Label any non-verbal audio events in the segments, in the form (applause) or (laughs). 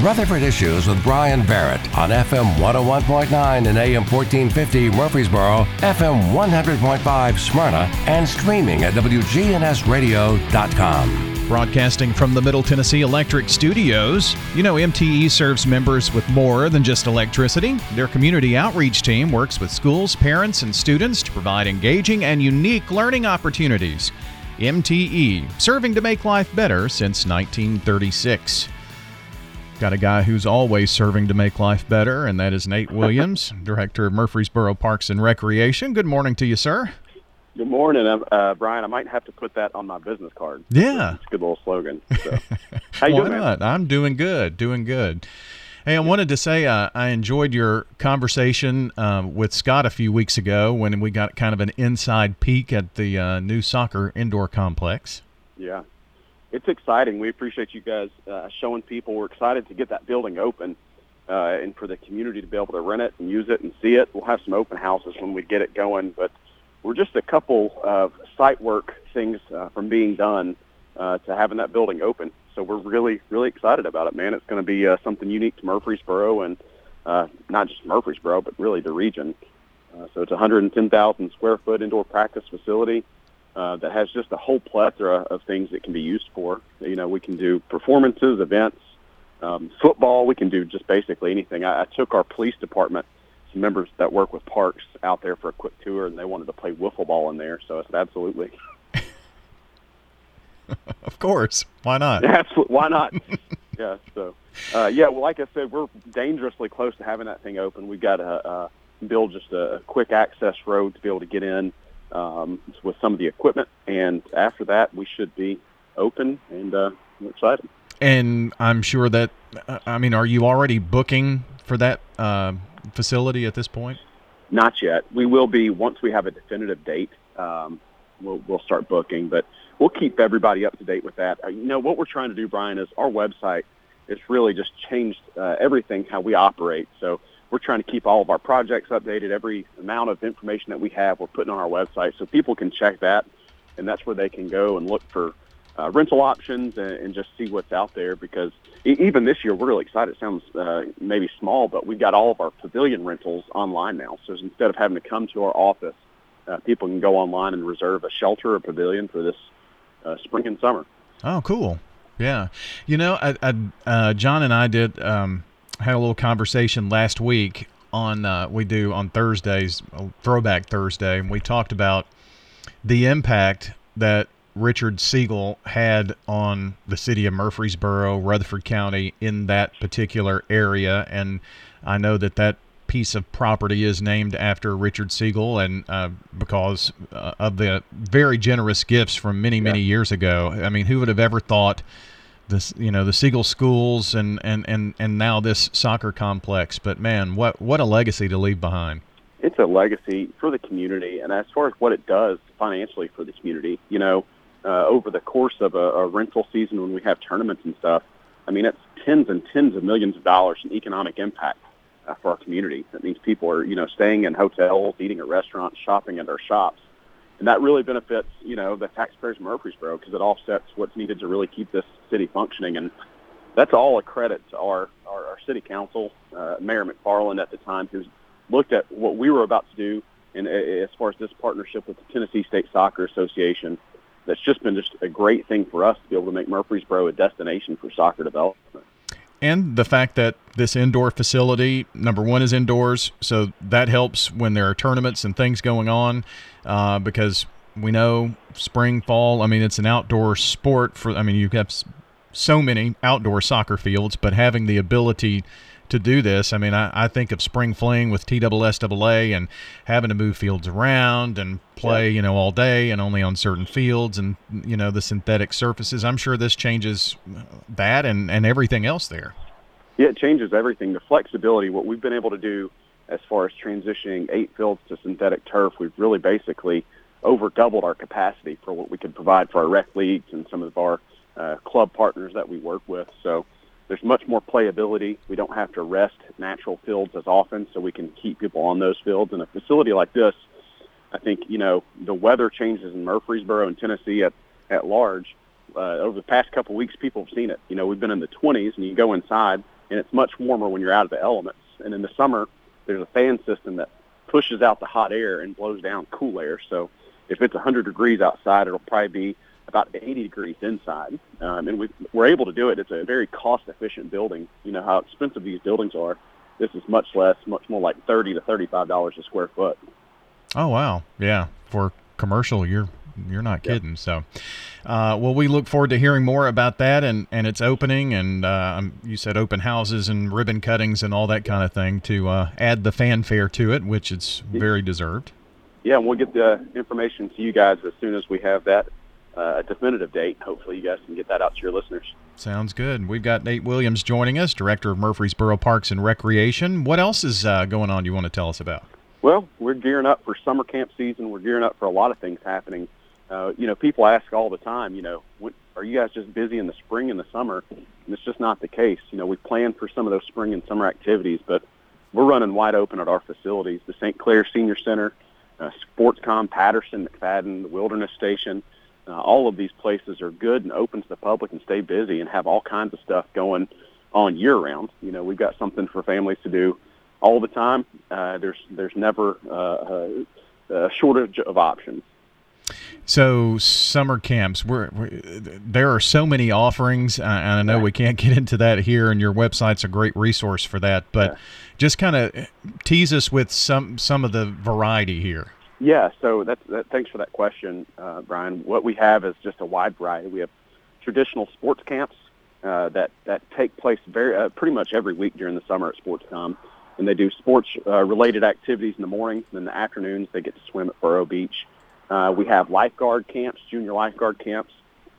Rutherford Issues with Brian Barrett on FM 101.9 and AM 1450 Murfreesboro, FM 100.5 Smyrna, and streaming at WGNSradio.com. Broadcasting from the Middle Tennessee Electric Studios, you know MTE serves members with more than just electricity. Their community outreach team works with schools, parents, and students to provide engaging and unique learning opportunities. MTE, serving to make life better since 1936. Got a guy who's always serving to make life better, and that is Nate Williams, Director of Murfreesboro Parks and Recreation. Good morning to you, sir. Good morning, uh, uh, Brian. I might have to put that on my business card. Yeah, it's a good little slogan. So. (laughs) How you Why doing, not? man? I'm doing good, doing good. Hey, I wanted to say uh, I enjoyed your conversation um, with Scott a few weeks ago when we got kind of an inside peek at the uh, new soccer indoor complex. Yeah, it's exciting. We appreciate you guys uh, showing people. We're excited to get that building open uh, and for the community to be able to rent it and use it and see it. We'll have some open houses when we get it going, but we're just a couple of site work things uh, from being done uh, to having that building open. So we're really, really excited about it, man. It's going to be uh, something unique to Murfreesboro and uh, not just Murfreesboro, but really the region. Uh, so it's 110,000 square foot indoor practice facility uh, that has just a whole plethora of things that can be used for. You know, we can do performances, events, um, football. We can do just basically anything. I, I took our police department, some members that work with parks, out there for a quick tour, and they wanted to play wiffle ball in there. So I said, absolutely, (laughs) Of course, why not? (laughs) absolutely, why not? (laughs) yeah. So, uh, yeah. Well, like I said, we're dangerously close to having that thing open. We've got to uh, build just a, a quick access road to be able to get in um, with some of the equipment, and after that, we should be open, and uh, excited. And I'm sure that, I mean, are you already booking for that uh, facility at this point? Not yet. We will be once we have a definitive date. Um, we'll we'll start booking, but we'll keep everybody up to date with that. Uh, you know what we're trying to do, Brian, is our website has really just changed uh, everything how we operate. So we're trying to keep all of our projects updated. Every amount of information that we have, we're putting on our website, so people can check that, and that's where they can go and look for uh, rental options and, and just see what's out there. Because e- even this year, we're really excited. It sounds uh, maybe small, but we've got all of our pavilion rentals online now. So instead of having to come to our office, uh, people can go online and reserve a shelter or pavilion for this uh, spring and summer. Oh, cool. Yeah. You know, I, I, uh, John and I did um, had a little conversation last week on uh, we do on Thursdays, Throwback Thursday, and we talked about the impact that Richard Siegel had on the city of Murfreesboro, Rutherford County, in that particular area, and I know that that piece of property is named after Richard Siegel, and uh, because uh, of the very generous gifts from many many years ago. I mean, who would have ever thought this? You know, the Siegel schools, and and and and now this soccer complex. But man, what what a legacy to leave behind. It's a legacy for the community, and as far as what it does financially for the community, you know, uh, over the course of a, a rental season when we have tournaments and stuff, I mean, it's tens and tens of millions of dollars in economic impact uh, for our community. That means people are, you know, staying in hotels, eating at restaurants, shopping at our shops. And that really benefits, you know, the taxpayers of Murfreesboro because it offsets what's needed to really keep this city functioning. And that's all a credit to our, our, our city council, uh, Mayor McFarland at the time, who's looked at what we were about to do and as far as this partnership with the Tennessee State Soccer Association. That's just been just a great thing for us to be able to make Murfreesboro a destination for soccer development. And the fact that this indoor facility number one is indoors so that helps when there are tournaments and things going on uh, because we know spring fall i mean it's an outdoor sport for i mean you have so many outdoor soccer fields but having the ability to do this i mean i, I think of spring fling with TSSAA and having to move fields around and play you know all day and only on certain fields and you know the synthetic surfaces i'm sure this changes that and, and everything else there Yeah, it changes everything. The flexibility, what we've been able to do as far as transitioning eight fields to synthetic turf, we've really basically over doubled our capacity for what we could provide for our rec leagues and some of our uh, club partners that we work with. So there's much more playability. We don't have to rest natural fields as often, so we can keep people on those fields. And a facility like this, I think, you know, the weather changes in Murfreesboro and Tennessee at, at large. Uh, over the past couple weeks, people have seen it. You know, we've been in the 20s, and you go inside, and it's much warmer when you're out of the elements. And in the summer, there's a fan system that pushes out the hot air and blows down cool air. So if it's 100 degrees outside, it'll probably be about 80 degrees inside. Um, and we, we're able to do it. It's a very cost-efficient building. You know how expensive these buildings are. This is much less, much more like 30 to 35 dollars a square foot. Oh wow, yeah. For commercial, you're you're not kidding. Yep. So, uh, well, we look forward to hearing more about that and, and its opening. And uh, um, you said open houses and ribbon cuttings and all that kind of thing to uh, add the fanfare to it, which it's very deserved. Yeah, and we'll get the information to you guys as soon as we have that uh, definitive date. Hopefully, you guys can get that out to your listeners. Sounds good. We've got Nate Williams joining us, Director of Murfreesboro Parks and Recreation. What else is uh, going on you want to tell us about? Well, we're gearing up for summer camp season. We're gearing up for a lot of things happening uh, you know, people ask all the time, you know, what, are you guys just busy in the spring and the summer? And it's just not the case. You know, we plan for some of those spring and summer activities, but we're running wide open at our facilities. The St. Clair Senior Center, uh, SportsCom, Patterson, McFadden, the Wilderness Station, uh, all of these places are good and open to the public and stay busy and have all kinds of stuff going on year round. You know, we've got something for families to do all the time. Uh, there's there's never uh, a shortage of options. So summer camps, we're, we're, there are so many offerings, uh, and I know we can't get into that here. And your website's a great resource for that. But yeah. just kind of tease us with some some of the variety here. Yeah. So that's that, thanks for that question, uh, Brian. What we have is just a wide variety. We have traditional sports camps uh, that that take place very uh, pretty much every week during the summer at SportsCom, and they do sports uh, related activities in the morning. And in the afternoons, they get to swim at Boro Beach uh, we have lifeguard camps, junior lifeguard camps.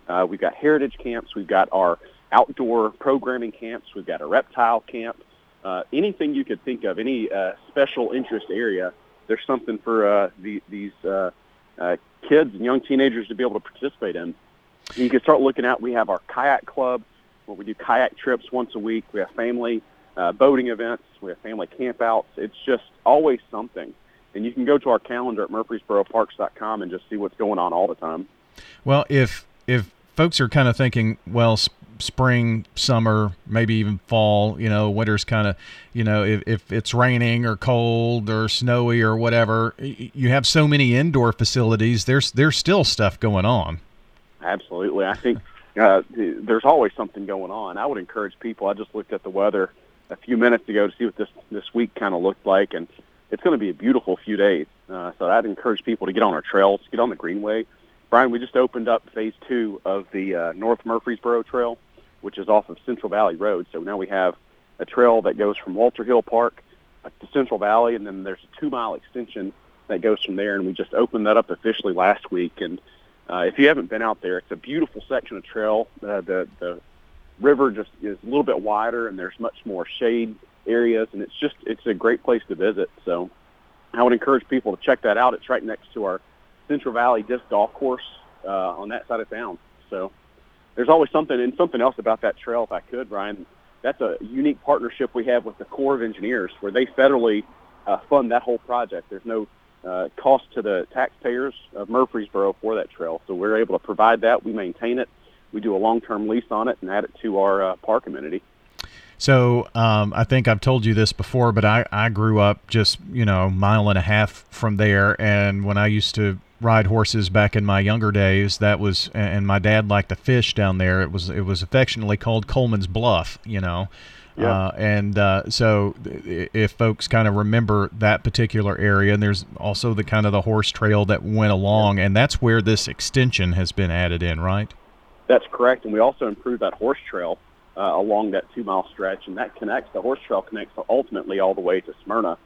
Uh, we've got heritage camps. We've got our outdoor programming camps. We've got a reptile camp. Uh, anything you could think of, any uh, special interest area, there's something for uh, the, these uh, uh, kids and young teenagers to be able to participate in. You can start looking at, we have our kayak club where we do kayak trips once a week. We have family uh, boating events. We have family campouts. It's just always something and you can go to our calendar at murfreesboroparks.com and just see what's going on all the time. Well, if if folks are kind of thinking, well, spring, summer, maybe even fall, you know, winter's kind of, you know, if, if it's raining or cold or snowy or whatever, you have so many indoor facilities. There's there's still stuff going on. Absolutely, I think uh, there's always something going on. I would encourage people. I just looked at the weather a few minutes ago to see what this this week kind of looked like, and it's going to be a beautiful few days. Uh, so I'd encourage people to get on our trails, get on the Greenway. Brian, we just opened up phase two of the uh, North Murfreesboro Trail, which is off of Central Valley Road. So now we have a trail that goes from Walter Hill Park to Central Valley, and then there's a two-mile extension that goes from there. And we just opened that up officially last week. And uh, if you haven't been out there, it's a beautiful section of trail. Uh, the the river just is a little bit wider, and there's much more shade areas, and it's just it's a great place to visit. So I would encourage people to check that out. It's right next to our Central Valley Disc Golf Course uh, on that side of town. So there's always something and something else about that trail. If I could, Brian, that's a unique partnership we have with the Corps of Engineers, where they federally uh, fund that whole project. There's no uh, cost to the taxpayers of Murfreesboro for that trail, so we're able to provide that. We maintain it. We do a long-term lease on it and add it to our uh, park amenity. So um, I think I've told you this before, but I, I grew up just you know mile and a half from there, and when I used to ride horses back in my younger days, that was and my dad liked to fish down there. It was it was affectionately called Coleman's Bluff, you know. Yeah. Uh, and uh, so, if folks kind of remember that particular area, and there's also the kind of the horse trail that went along, and that's where this extension has been added in, right? That's correct, and we also improved that horse trail uh, along that two mile stretch, and that connects. The horse trail connects ultimately all the way to Smyrna.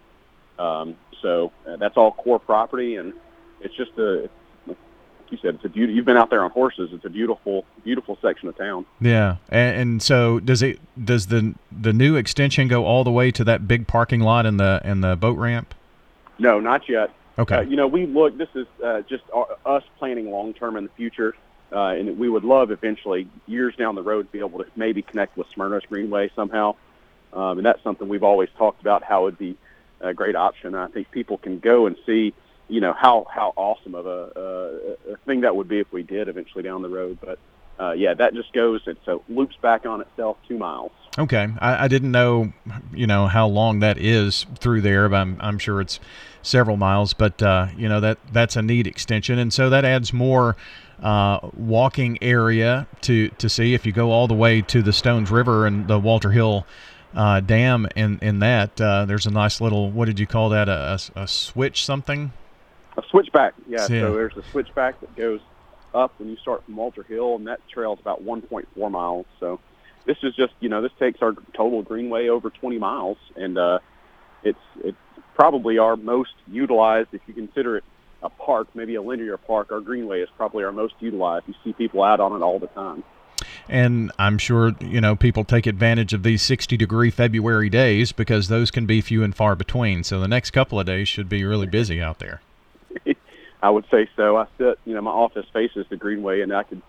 Um, so uh, that's all core property, and it's just a. Like you said, it's a beauty. You've been out there on horses. It's a beautiful, beautiful section of town. Yeah, and, and so does it? Does the the new extension go all the way to that big parking lot and the and the boat ramp? No, not yet. Okay. Uh, you know, we look. This is uh, just our, us planning long term in the future. Uh, and we would love eventually, years down the road, to be able to maybe connect with Smyrna's Greenway somehow. Um, and that's something we've always talked about how it would be a great option. I think people can go and see, you know, how how awesome of a, a, thing that would be if we did eventually down the road. But uh, yeah, that just goes and so loops back on itself two miles. Okay, I, I, didn't know, you know, how long that is through there, but I'm, I'm sure it's several miles. But uh, you know that that's a neat extension, and so that adds more uh, walking area to to see. If you go all the way to the Stones River and the Walter Hill uh, Dam, in in that uh, there's a nice little what did you call that? A, a, a switch something? A switchback, yeah. yeah. So there's a switchback that goes up when you start from Walter Hill, and that trail is about 1.4 miles. So this is just you know this takes our total greenway over 20 miles, and uh, it's it's probably our most utilized if you consider it a park, maybe a linear park. Our greenway is probably our most utilized. You see people out on it all the time. And I'm sure you know people take advantage of these 60 degree February days because those can be few and far between. So the next couple of days should be really busy out there. I would say so. I sit, you know, my office faces the greenway, and I could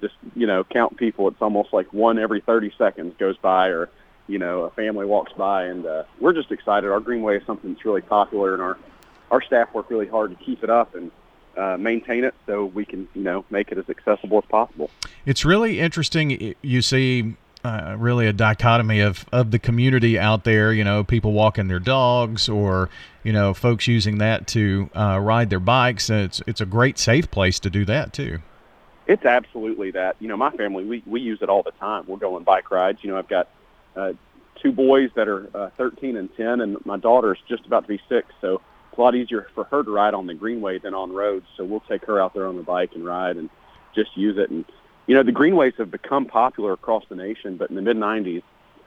just you know count people. It's almost like one every 30 seconds goes by, or you know a family walks by, and uh, we're just excited. Our greenway is something that's really popular, and our our staff work really hard to keep it up and uh, maintain it so we can you know make it as accessible as possible. It's really interesting. You see. Uh, really a dichotomy of, of the community out there, you know, people walking their dogs or, you know, folks using that to uh, ride their bikes. And It's, it's a great safe place to do that too. It's absolutely that. You know, my family we we use it all the time. We're going bike rides. You know, I've got uh, two boys that are uh, 13 and 10, and my daughter's just about to be six. So it's a lot easier for her to ride on the greenway than on roads. So we'll take her out there on the bike and ride and just use it. And you know, the greenways have become popular across the nation, but in the mid 90s.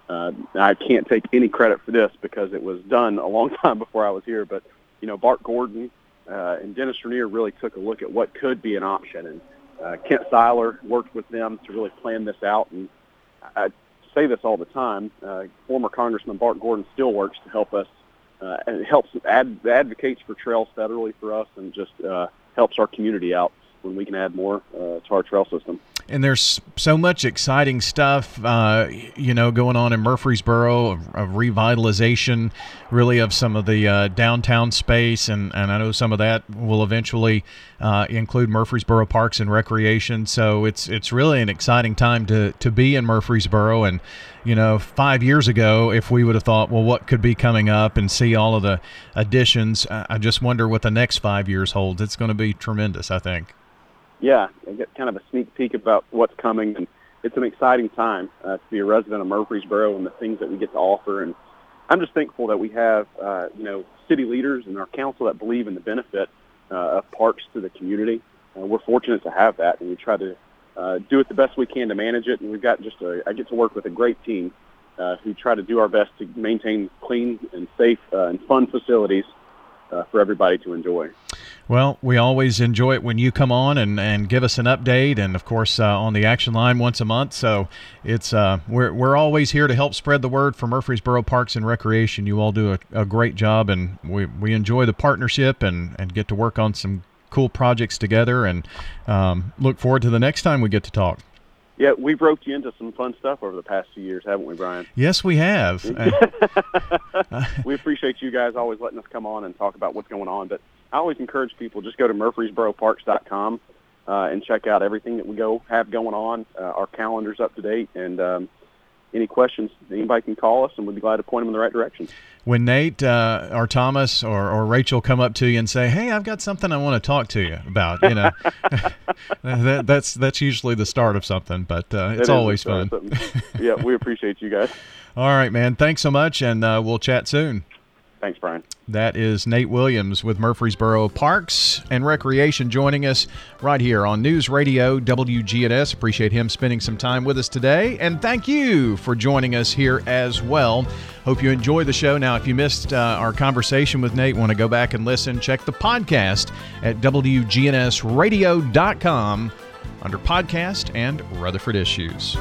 Uh, I can't take any credit for this because it was done a long (laughs) time before I was here. But you know, Bart Gordon uh, and Dennis Ranier really took a look at what could be an option, and uh, Kent Syler worked with them to really plan this out. And I say this all the time. Uh, former Congressman Bart Gordon still works to help us, uh, and helps ad- advocates for trails federally for us, and just uh, helps our community out when we can add more uh, to our trail system and there's so much exciting stuff, uh, you know, going on in Murfreesboro, of, of revitalization, really of some of the uh, downtown space, and, and I know some of that will eventually uh, include Murfreesboro Parks and Recreation. So it's it's really an exciting time to to be in Murfreesboro, and you know, five years ago, if we would have thought, well, what could be coming up, and see all of the additions, I just wonder what the next five years holds. It's going to be tremendous, I think yeah, I get kind of a sneak peek about what's coming, and it's an exciting time uh, to be a resident of Murfreesboro and the things that we get to offer. And I'm just thankful that we have, uh, you know, city leaders and our council that believe in the benefit uh, of parks to the community. Uh, we're fortunate to have that, and we try to uh, do it the best we can to manage it. And we've got just a, I get to work with a great team uh, who try to do our best to maintain clean and safe uh, and fun facilities uh, for everybody to enjoy. Well, we always enjoy it when you come on and, and give us an update, and of course uh, on the action line once a month. So it's uh, we're we're always here to help spread the word for Murfreesboro Parks and Recreation. You all do a, a great job, and we, we enjoy the partnership and, and get to work on some cool projects together. And um, look forward to the next time we get to talk. Yeah, we've roped you into some fun stuff over the past few years, haven't we, Brian? Yes, we have. (laughs) we appreciate you guys always letting us come on and talk about what's going on. But I always encourage people just go to murfreesboroparks.com uh, and check out everything that we go have going on. Uh, our calendar's up to date, and um, any questions, anybody can call us, and we'd be glad to point them in the right direction when Nate uh, or Thomas or, or Rachel come up to you and say, "Hey, I've got something I want to talk to you about," you know, (laughs) that, that's that's usually the start of something, but uh, it's always fun. yeah, we appreciate you guys. (laughs) All right, man. Thanks so much, and uh, we'll chat soon. Thanks, Brian. That is Nate Williams with Murfreesboro Parks and Recreation joining us right here on News Radio WGNS. Appreciate him spending some time with us today. And thank you for joining us here as well. Hope you enjoy the show. Now, if you missed uh, our conversation with Nate, want to go back and listen, check the podcast at WGNSradio.com under podcast and Rutherford Issues.